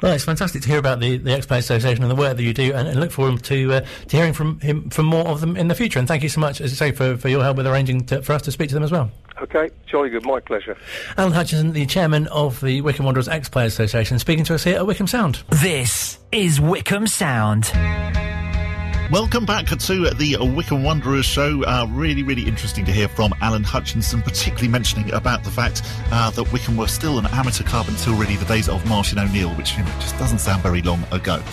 Well, it's fantastic to hear about the, the X Association and the work that you do, and, and look forward to uh, to hearing from him from more of them in the future. And thank you so much, as I say, for, for your help with arranging to, for us to speak to them as well. Okay, jolly good, my pleasure. Alan Hutchinson, the chairman of the Wycombe Wanderers X Players Association, speaking to us here at Wycombe Sound. This is Wycombe Sound. Welcome back to the Wycombe Wanderers show. Uh, really, really interesting to hear from Alan Hutchinson, particularly mentioning about the fact uh, that Wycombe were still an amateur club until really the days of Martin O'Neill, which you know, just doesn't sound very long ago.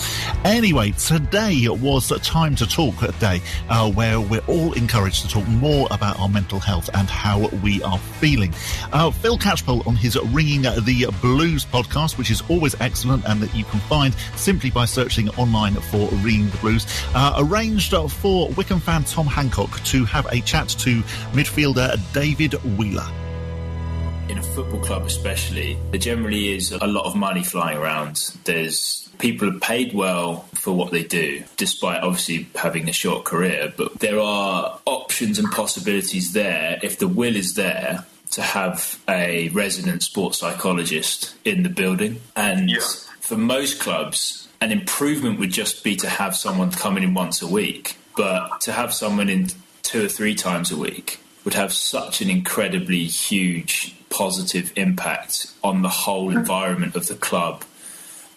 Anyway, today was a time to talk day uh, where we're all encouraged to talk more about our mental health and how we are feeling. Uh, Phil Catchpole on his Ringing the Blues podcast, which is always excellent and that you can find simply by searching online for Ringing the Blues uh, arranged for Wycombe fan Tom Hancock to have a chat to midfielder David Wheeler. In a football club, especially, there generally is a lot of money flying around. There's people are paid well for what they do, despite obviously having a short career. But there are options and possibilities there if the will is there to have a resident sports psychologist in the building. And yeah. for most clubs, an improvement would just be to have someone coming in once a week, but to have someone in two or three times a week would have such an incredibly huge positive impact on the whole environment of the club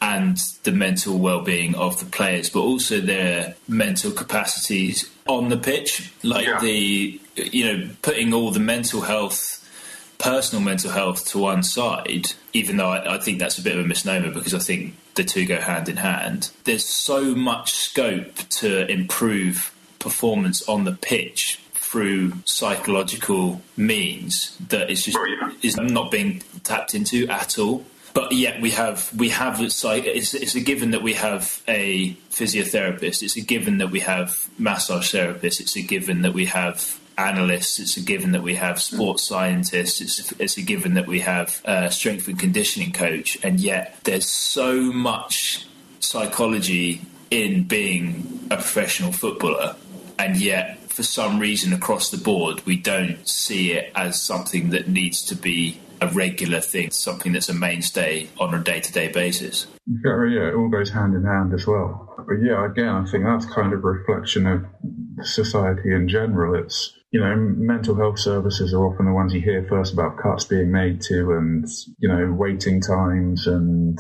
and the mental well-being of the players, but also their mental capacities on the pitch, like yeah. the you know putting all the mental health personal mental health to one side, even though I, I, think that's a bit of a misnomer because I think the two go hand in hand. There's so much scope to improve performance on the pitch through psychological means that is just is not being tapped into at all. But yet we have we have it's, it's a given that we have a physiotherapist. It's a given that we have massage therapists. It's a given that we have analysts. It's a given that we have sports scientists. It's it's a given that we have a strength and conditioning coach. And yet, there's so much psychology in being a professional footballer, and yet, for some reason, across the board, we don't see it as something that needs to be a regular thing, something that's a mainstay on a day-to-day basis. Yeah, yeah, it all goes hand in hand as well. But yeah, again, I think that's kind of a reflection of society in general. It's you know, mental health services are often the ones you hear first about cuts being made to and, you know, waiting times and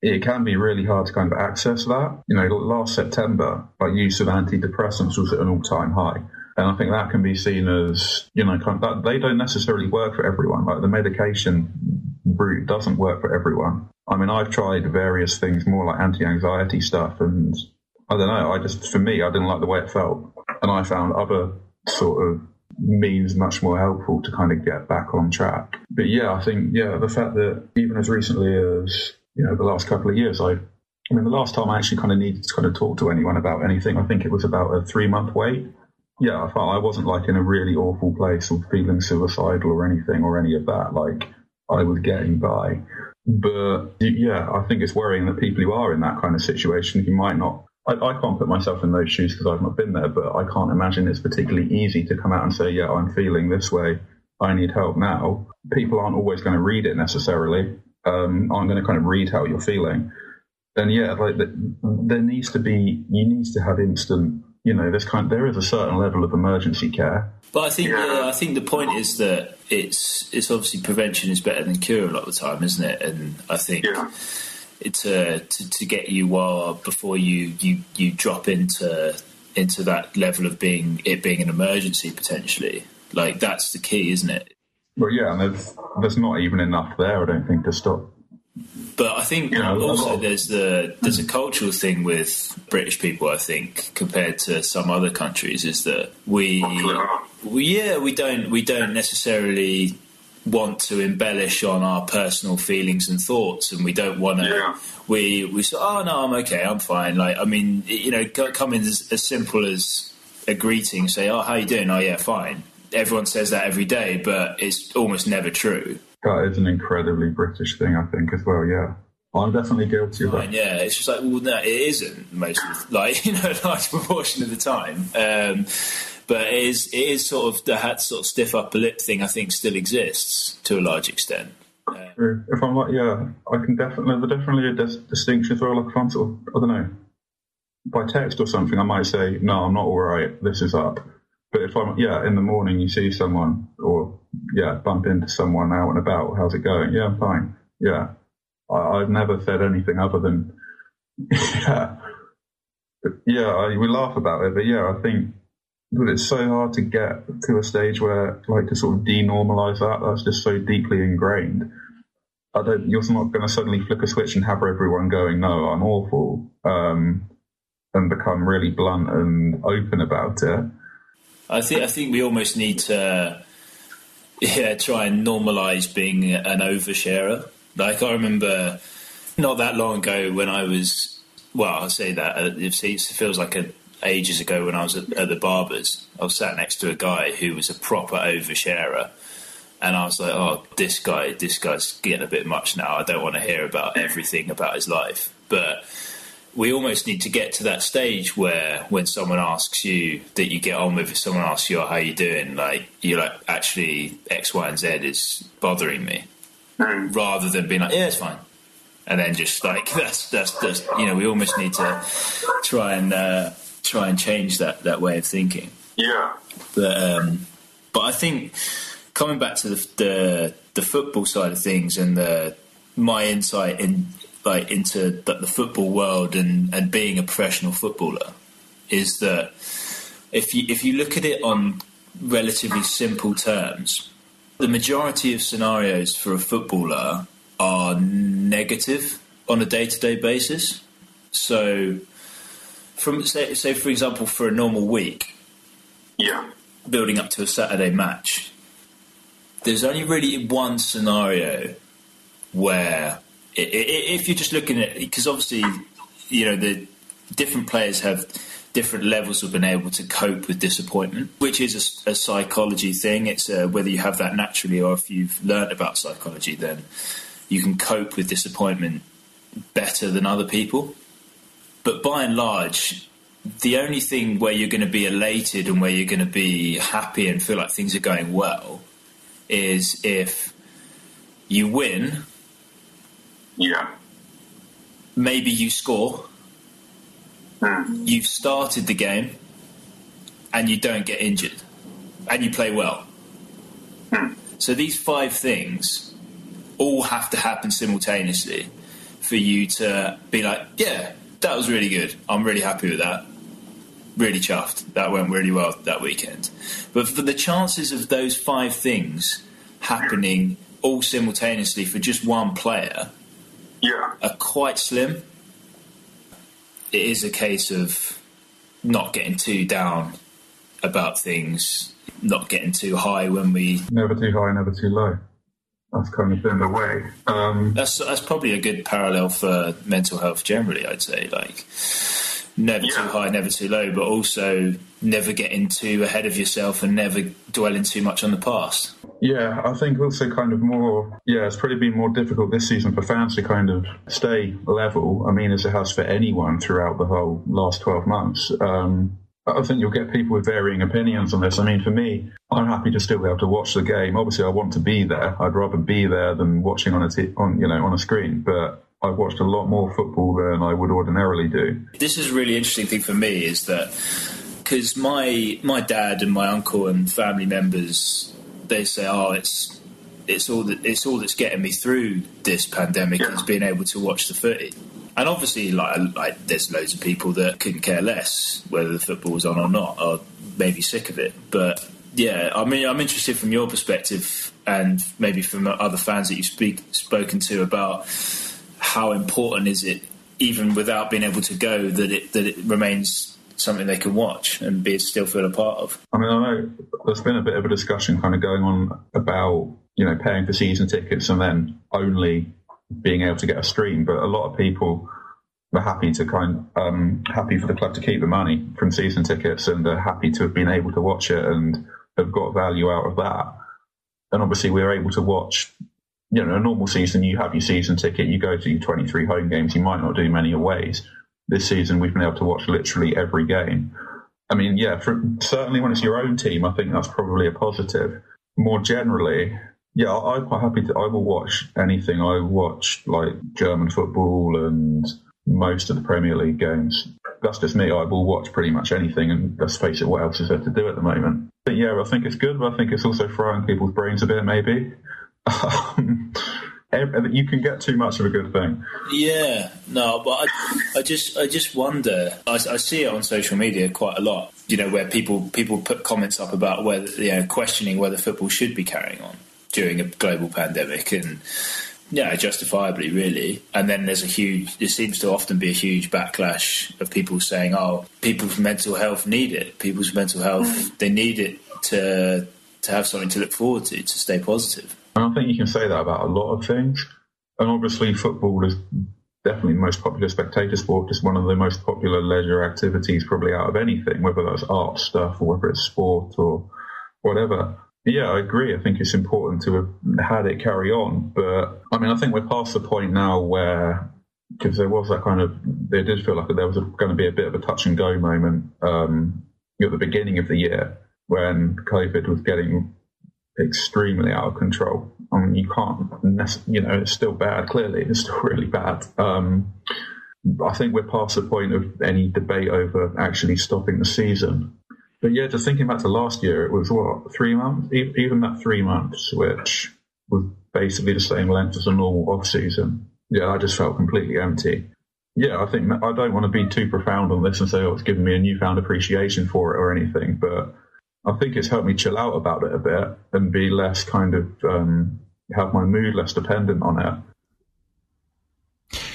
it can be really hard to kind of access that. You know, last September, our use of antidepressants was at an all time high. And I think that can be seen as, you know, kind of, that they don't necessarily work for everyone. Like the medication route doesn't work for everyone. I mean, I've tried various things, more like anti anxiety stuff, and I don't know. I just, for me, I didn't like the way it felt. And I found other sort of means much more helpful to kind of get back on track. But yeah, I think yeah, the fact that even as recently as you know the last couple of years, I I mean the last time I actually kind of needed to kind of talk to anyone about anything, I think it was about a three month wait. Yeah, I felt I wasn't like in a really awful place or feeling suicidal or anything or any of that. Like I was getting by. But yeah, I think it's worrying that people who are in that kind of situation, who might not I, I can't put myself in those shoes because I've not been there, but I can't imagine it's particularly easy to come out and say, yeah, I'm feeling this way. I need help now. People aren't always going to read it necessarily. Um, aren't going to kind of read how you're feeling. Then yeah, like the, there needs to be, you need to have instant, you know, there's kind, there is a certain level of emergency care. But I think, yeah. I think the point is that it's, it's obviously prevention is better than cure a lot of the time, isn't it? And I think. Yeah to, to, to get you while before you, you you drop into into that level of being it being an emergency potentially. Like that's the key, isn't it? Well, yeah, and there's there's not even enough there, I don't think, to stop. But I think you know, also there's the there's a cultural thing with British people. I think compared to some other countries, is that we, we yeah we don't we don't necessarily want to embellish on our personal feelings and thoughts, and we don't want to. Yeah. We we say, oh no, I'm okay, I'm fine. Like I mean, you know, come in as, as simple as a greeting, say, oh, how you doing? Oh yeah, fine. Everyone says that every day, but it's almost never true. That is an incredibly British thing, I think, as well. Yeah. I'm definitely guilty of that. Yeah, it's just like, well, no, it isn't most of, like you know, a large proportion of the time. Um, but it is, it is sort of the hat sort of stiff upper lip thing. I think still exists to a large extent. Uh, if I'm like, yeah, I can definitely there's definitely a dis- distinction as well. Like, if I'm sort of, I don't know, by text or something, I might say, no, I'm not all right. This is up. But if I'm, yeah, in the morning you see someone or, yeah, bump into someone out and about, how's it going? Yeah, I'm fine. Yeah. I, have never said anything other than, yeah. Yeah, I, we laugh about it, but yeah, I think that it's so hard to get to a stage where, like, to sort of denormalize that. That's just so deeply ingrained. I don't, you're not going to suddenly flick a switch and have everyone going, no, I'm awful, um, and become really blunt and open about it. I think I think we almost need to yeah try and normalize being an oversharer. Like I remember not that long ago when I was well, I say that uh, it feels like a, ages ago when I was at, at the barbers. I was sat next to a guy who was a proper oversharer. And I was like, oh, this guy, this guy's getting a bit much now. I don't want to hear about everything about his life. But we almost need to get to that stage where when someone asks you that you get on with, if someone asks you, oh, how you doing? Like, you're like, actually, X, Y, and Z is bothering me. Mm. Rather than being like, yeah, it's fine. And then just like, that's, that's, that's, you know, we almost need to try and, uh, try and change that, that way of thinking. Yeah. But, um, but I think coming back to the, the, the football side of things and the, my insight in like into the, the football world and, and being a professional footballer is that if you if you look at it on relatively simple terms, the majority of scenarios for a footballer are negative on a day to day basis. So, from say, say for example, for a normal week, yeah, building up to a Saturday match, there's only really one scenario where if you're just looking at because obviously you know the different players have different levels of being able to cope with disappointment, which is a, a psychology thing. It's uh, whether you have that naturally or if you've learned about psychology, then you can cope with disappointment better than other people. But by and large, the only thing where you're going to be elated and where you're going to be happy and feel like things are going well is if you win yeah. Maybe you score. Mm. You've started the game and you don't get injured and you play well. Mm. So these five things all have to happen simultaneously for you to be like, yeah, that was really good. I'm really happy with that. Really chuffed. That went really well that weekend. But for the chances of those five things happening all simultaneously for just one player, yeah. are quite slim. It is a case of not getting too down about things, not getting too high when we never too high, never too low. That's kind of been the way. Um, that's that's probably a good parallel for mental health generally. I'd say like never yeah. too high, never too low, but also never getting too ahead of yourself and never dwelling too much on the past. Yeah, I think also kind of more, yeah, it's probably been more difficult this season for fans to kind of stay level. I mean, as it has for anyone throughout the whole last 12 months. Um, I think you'll get people with varying opinions on this. I mean, for me, I'm happy to still be able to watch the game. Obviously, I want to be there. I'd rather be there than watching on a t- on you know on a screen. But I've watched a lot more football than I would ordinarily do. This is a really interesting thing for me is that because my my dad and my uncle and family members they say, oh, it's it's all that it's all that's getting me through this pandemic yeah. is being able to watch the footy. And obviously, like, like there's loads of people that couldn't care less whether the football's on or not, or maybe sick of it. But yeah, I mean, I'm interested from your perspective and maybe from other fans that you've speak, spoken to about how important is it, even without being able to go, that it that it remains something they can watch and be still feel a part of. I mean, I know there's been a bit of a discussion kind of going on about you know paying for season tickets and then only being able to get a stream, but a lot of people are happy to kind um, happy for the club to keep the money from season tickets and they're happy to have been able to watch it and have got value out of that. And obviously, we're able to watch you know, a normal season, you have your season ticket, you go to your 23 home games, you might not do many aways. This season, we've been able to watch literally every game. I mean, yeah, for, certainly when it's your own team, I think that's probably a positive. More generally, yeah, I'm quite happy to. I will watch anything. I watch like German football and most of the Premier League games. That's just me. I will watch pretty much anything, and let's face it, what else is there to do at the moment? But yeah, I think it's good, but I think it's also frying people's brains a bit, maybe. You can get too much of a good thing. Yeah, no, but I, I just, I just wonder. I, I, see it on social media quite a lot. You know, where people people put comments up about whether, you know, questioning whether football should be carrying on during a global pandemic, and yeah, justifiably, really. And then there's a huge. There seems to often be a huge backlash of people saying, "Oh, people's mental health need it. People's mental health, mm. they need it to to have something to look forward to, to stay positive." And I think you can say that about a lot of things. And obviously, football is definitely the most popular spectator sport. It's one of the most popular leisure activities, probably out of anything, whether that's art stuff or whether it's sport or whatever. Yeah, I agree. I think it's important to have had it carry on. But I mean, I think we're past the point now where, because there was that kind of, there did feel like there was a, going to be a bit of a touch and go moment um, at the beginning of the year when COVID was getting extremely out of control. I mean, you can't, you know, it's still bad. Clearly, it's still really bad. Um, I think we're past the point of any debate over actually stopping the season. But yeah, just thinking back to last year, it was what three months, even that three months, which was basically the same length as a normal off season. Yeah, I just felt completely empty. Yeah, I think I don't want to be too profound on this and say, oh, it's given me a newfound appreciation for it or anything, but I think it's helped me chill out about it a bit and be less kind of um, have my mood less dependent on it.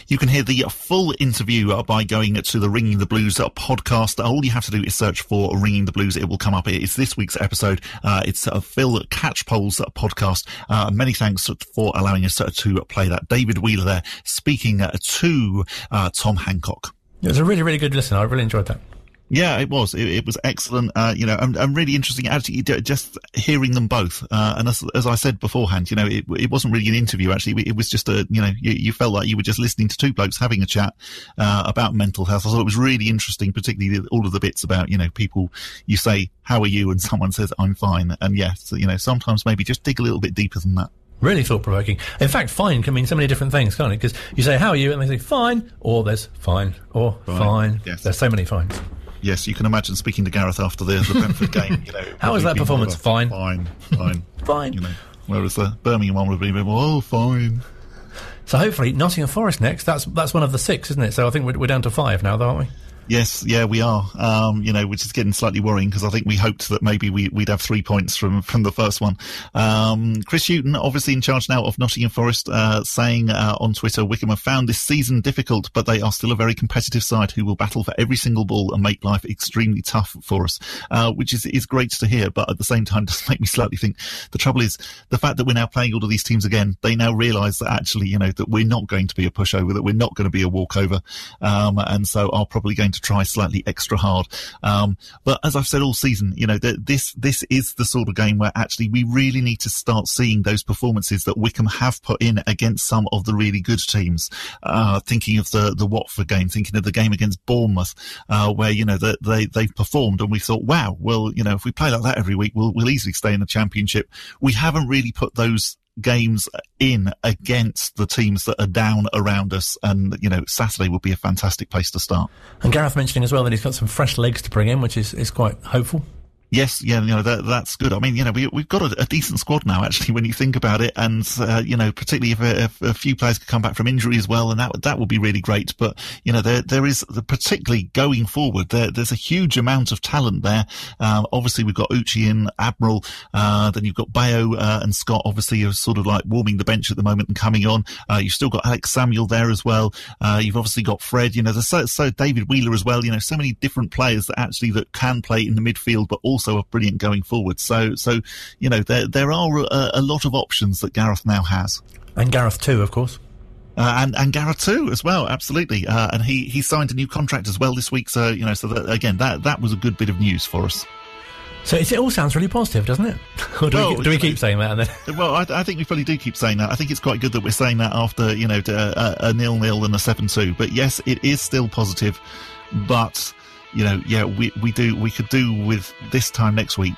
You can hear the full interview by going to the Ringing the Blues podcast. All you have to do is search for Ringing the Blues. It will come up. It's this week's episode. Uh, it's a Phil Catchpole's podcast. Uh, many thanks for allowing us to play that. David Wheeler there speaking to uh, Tom Hancock. It was a really, really good listen. I really enjoyed that. Yeah, it was. It, it was excellent. Uh, you know, and, and, really interesting. Actually, just hearing them both. Uh, and as, as, I said beforehand, you know, it, it, wasn't really an interview. Actually, it was just a, you know, you, you felt like you were just listening to two blokes having a chat uh, about mental health. I thought it was really interesting, particularly all of the bits about, you know, people. You say, "How are you?" and someone says, "I'm fine." And yes, you know, sometimes maybe just dig a little bit deeper than that. Really thought provoking. In fact, fine can mean so many different things, can't it? Because you say, How are you? And they say, Fine. Or there's fine. Or fine. fine. Yes. There's so many fines. Yes, you can imagine speaking to Gareth after the, the Brentford game. You know, how was that performance? Fine, fine, fine, fine. You know, whereas the Birmingham one would be more, oh, fine. So hopefully Nottingham Forest next. That's that's one of the six, isn't it? So I think we're, we're down to five now, though, aren't we? Yes, yeah, we are. Um, you know, which is getting slightly worrying because I think we hoped that maybe we, would have three points from, from the first one. Um, Chris Hughton, obviously in charge now of Nottingham Forest, uh, saying uh, on Twitter, Wycombe have found this season difficult, but they are still a very competitive side who will battle for every single ball and make life extremely tough for us, uh, which is, is great to hear. But at the same time, does make me slightly think the trouble is the fact that we're now playing all of these teams again. They now realise that actually, you know, that we're not going to be a pushover, that we're not going to be a walkover, um, and so are probably going to try slightly extra hard. Um, but as I've said all season, you know, this this is the sort of game where actually we really need to start seeing those performances that Wycombe have put in against some of the really good teams. Uh, thinking of the the Watford game, thinking of the game against Bournemouth, uh, where you know that they they've performed, and we thought, wow, well, you know, if we play like that every week, we'll we'll easily stay in the championship. We haven't really put those games in against the teams that are down around us. And, you know, Saturday would be a fantastic place to start. And Gareth mentioning as well that he's got some fresh legs to bring in, which is, is quite hopeful. Yes, yeah, you know that that's good. I mean, you know, we we've got a, a decent squad now, actually, when you think about it, and uh, you know, particularly if a, if a, few players could come back from injury as well, and that that would be really great. But you know, there there is the, particularly going forward, there there's a huge amount of talent there. Um, obviously, we've got Uche and Admiral, uh, then you've got Bayo uh, and Scott. Obviously, are sort of like warming the bench at the moment and coming on. Uh, you've still got Alex Samuel there as well. Uh, you've obviously got Fred. You know, there's so, so David Wheeler as well. You know, so many different players that actually that can play in the midfield, but also are brilliant going forward. So, so you know, there there are a, a lot of options that Gareth now has, and Gareth too, of course. Uh, and and Gareth too as well, absolutely. Uh, and he he signed a new contract as well this week. So you know, so that, again, that that was a good bit of news for us. So it all sounds really positive, doesn't it? or do, Well, we, do we keep know- saying that? And then Well, I, I think we probably do keep saying that. I think it's quite good that we're saying that after you know uh, a, a nil nil and a seven two. But yes, it is still positive. But you know, yeah, we we do we could do with this time next week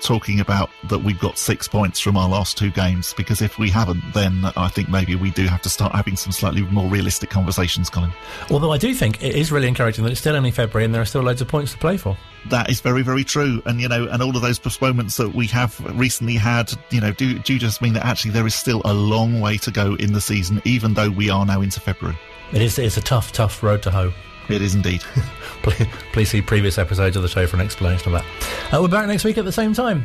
talking about that we've got six points from our last two games because if we haven't, then I think maybe we do have to start having some slightly more realistic conversations, Colin. although I do think it is really encouraging that it's still only February and there are still loads of points to play for. That is very, very true. And, you know, and all of those postponements that we have recently had, you know, do, do just mean that actually there is still a long way to go in the season, even though we are now into February. It is it's a tough, tough road to hoe. It is indeed. please, please see previous episodes of the show for an explanation of that. Uh, we're back next week at the same time.